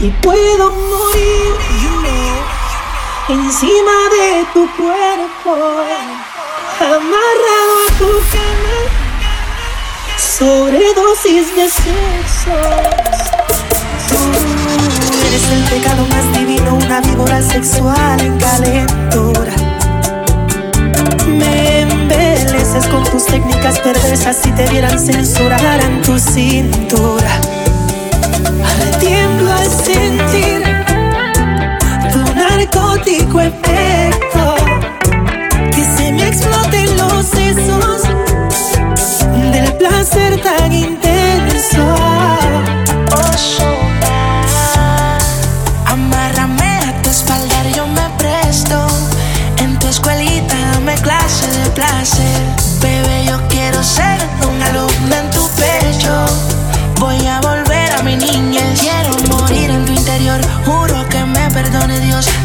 y puedo morir encima de tu cuerpo, amarrado a tu cama, sobredosis de sexo. Tú eres el pecado más divino, una víbora sexual en calentura. Me embeleces con tus técnicas perversas si te vieran censurar en tu cintura. Tiemblo al sentir tu narcótico efecto. Que se me exploten los sesos del placer tan intenso.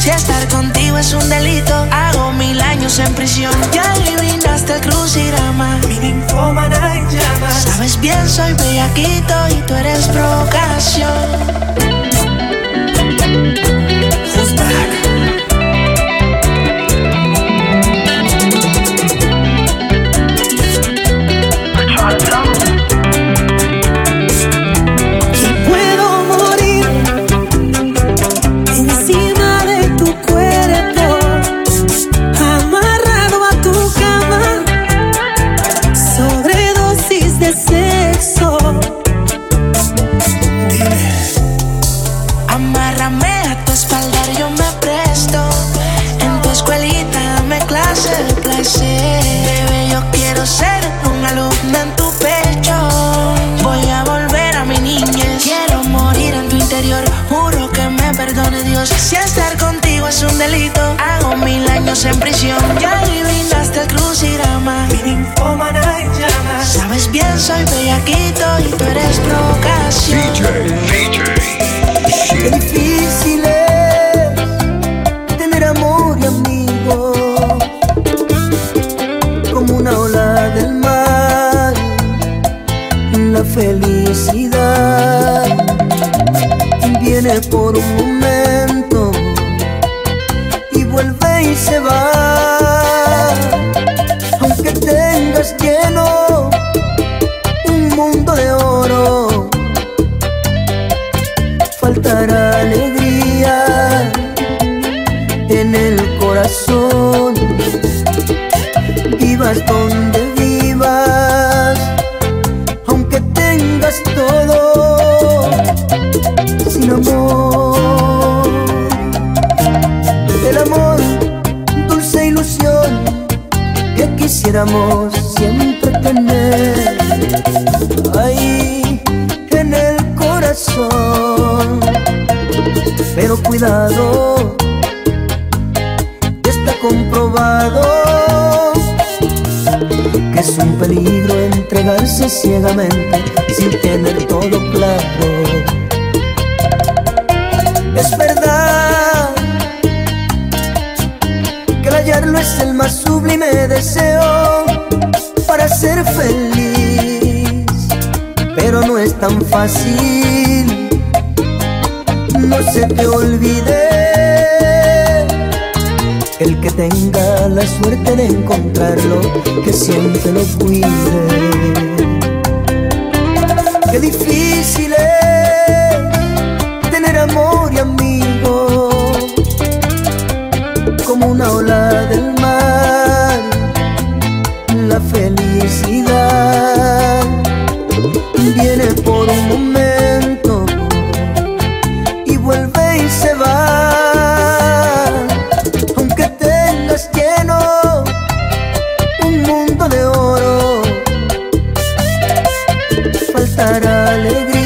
Si estar contigo es un delito, hago mil años en prisión. Ya le brindaste el crucigrama. Mi ninfómana en llamas. Sabes bien, soy bellaquito y tú eres provocación. Perdone Dios. Si estar contigo es un delito, hago mil años en prisión. Ya le brindaste el llamas. Sabes bien, soy bellaquito y tú eres provocación. Qué difícil es tener amor y amigo como una ola del mar. La felicidad viene por un momento y vuelve y se va. Aunque tengas lleno Pero cuidado, está comprobado que es un peligro entregarse ciegamente sin tener todo claro. Es verdad que el hallarlo es el más sublime deseo para ser feliz, pero no es tan fácil. No se te olvide el que tenga la suerte de encontrarlo, que siempre lo cuide. Qué difícil es tener amor y amigo como una ola alegría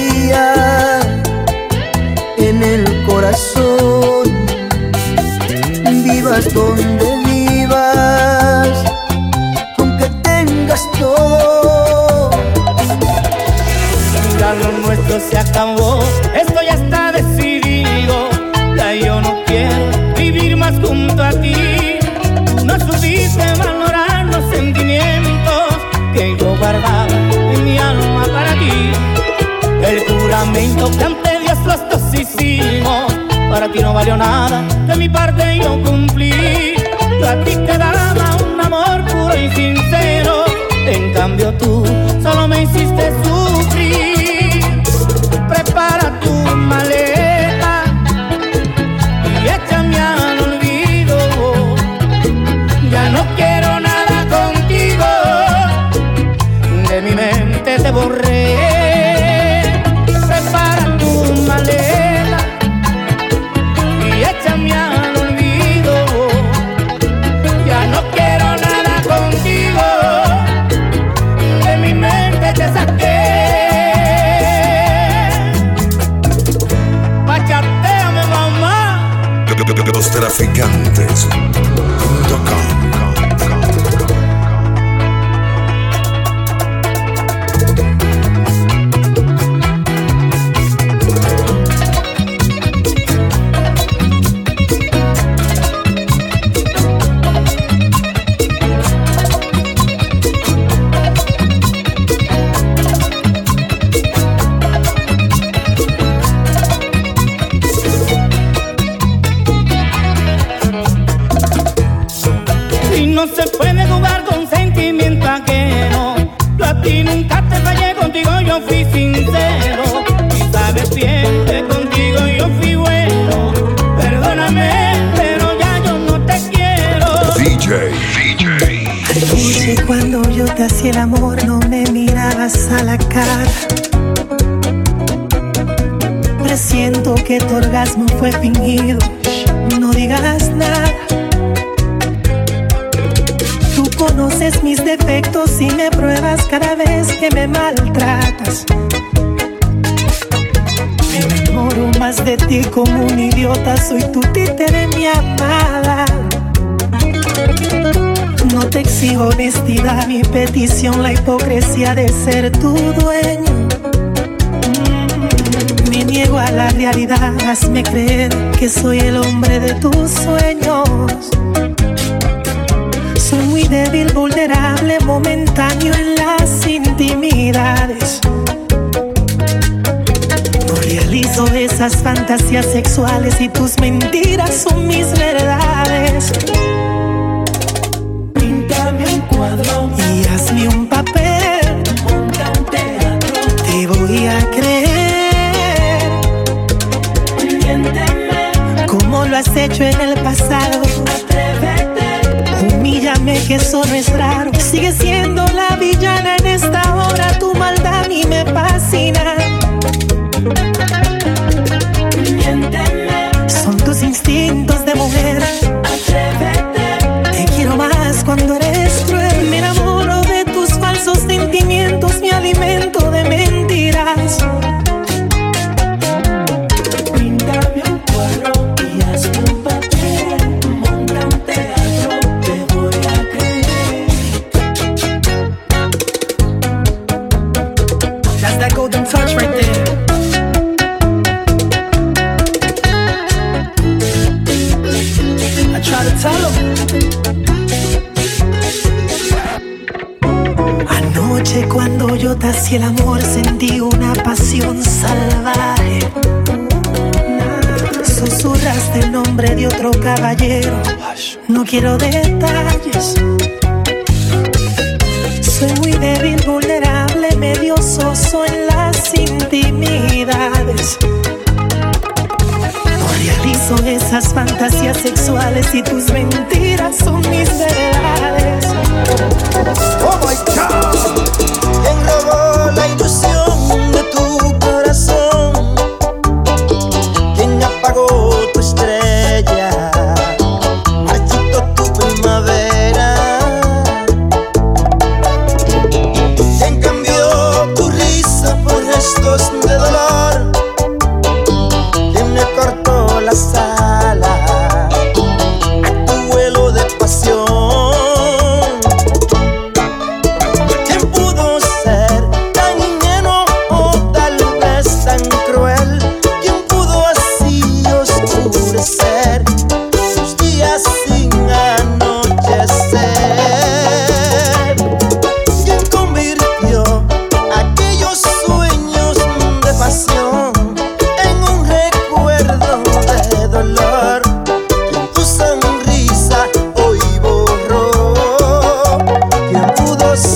ti no valió nada, de mi parte yo cumplí. Yo a ti te daba un amor puro y sincero, en cambio tú traficantes. Si el amor no me mirabas a la cara. Presiento que tu orgasmo fue fingido. No digas nada. Tú conoces mis defectos y me pruebas cada vez que me maltratas. Me enamoro más de ti como un idiota. Soy tu títere, mi amada. No te exijo honestidad, mi petición, la hipocresía de ser tu dueño. Me niego a la realidad, hazme creer que soy el hombre de tus sueños. Soy muy débil, vulnerable, momentáneo en las intimidades. No realizo esas fantasías sexuales y tus mentiras son mis verdades a creer. Miénteme. Como lo has hecho en el pasado. Atrévete. Humíllame que eso no es raro. Sigue siendo la villana en esta hora. Tu maldad a mí me fascina. No quiero detalles. Soy muy débil, vulnerable, medio soso en las intimidades. No realizo esas fantasías sexuales y tus mentiras son mis.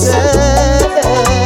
yeah.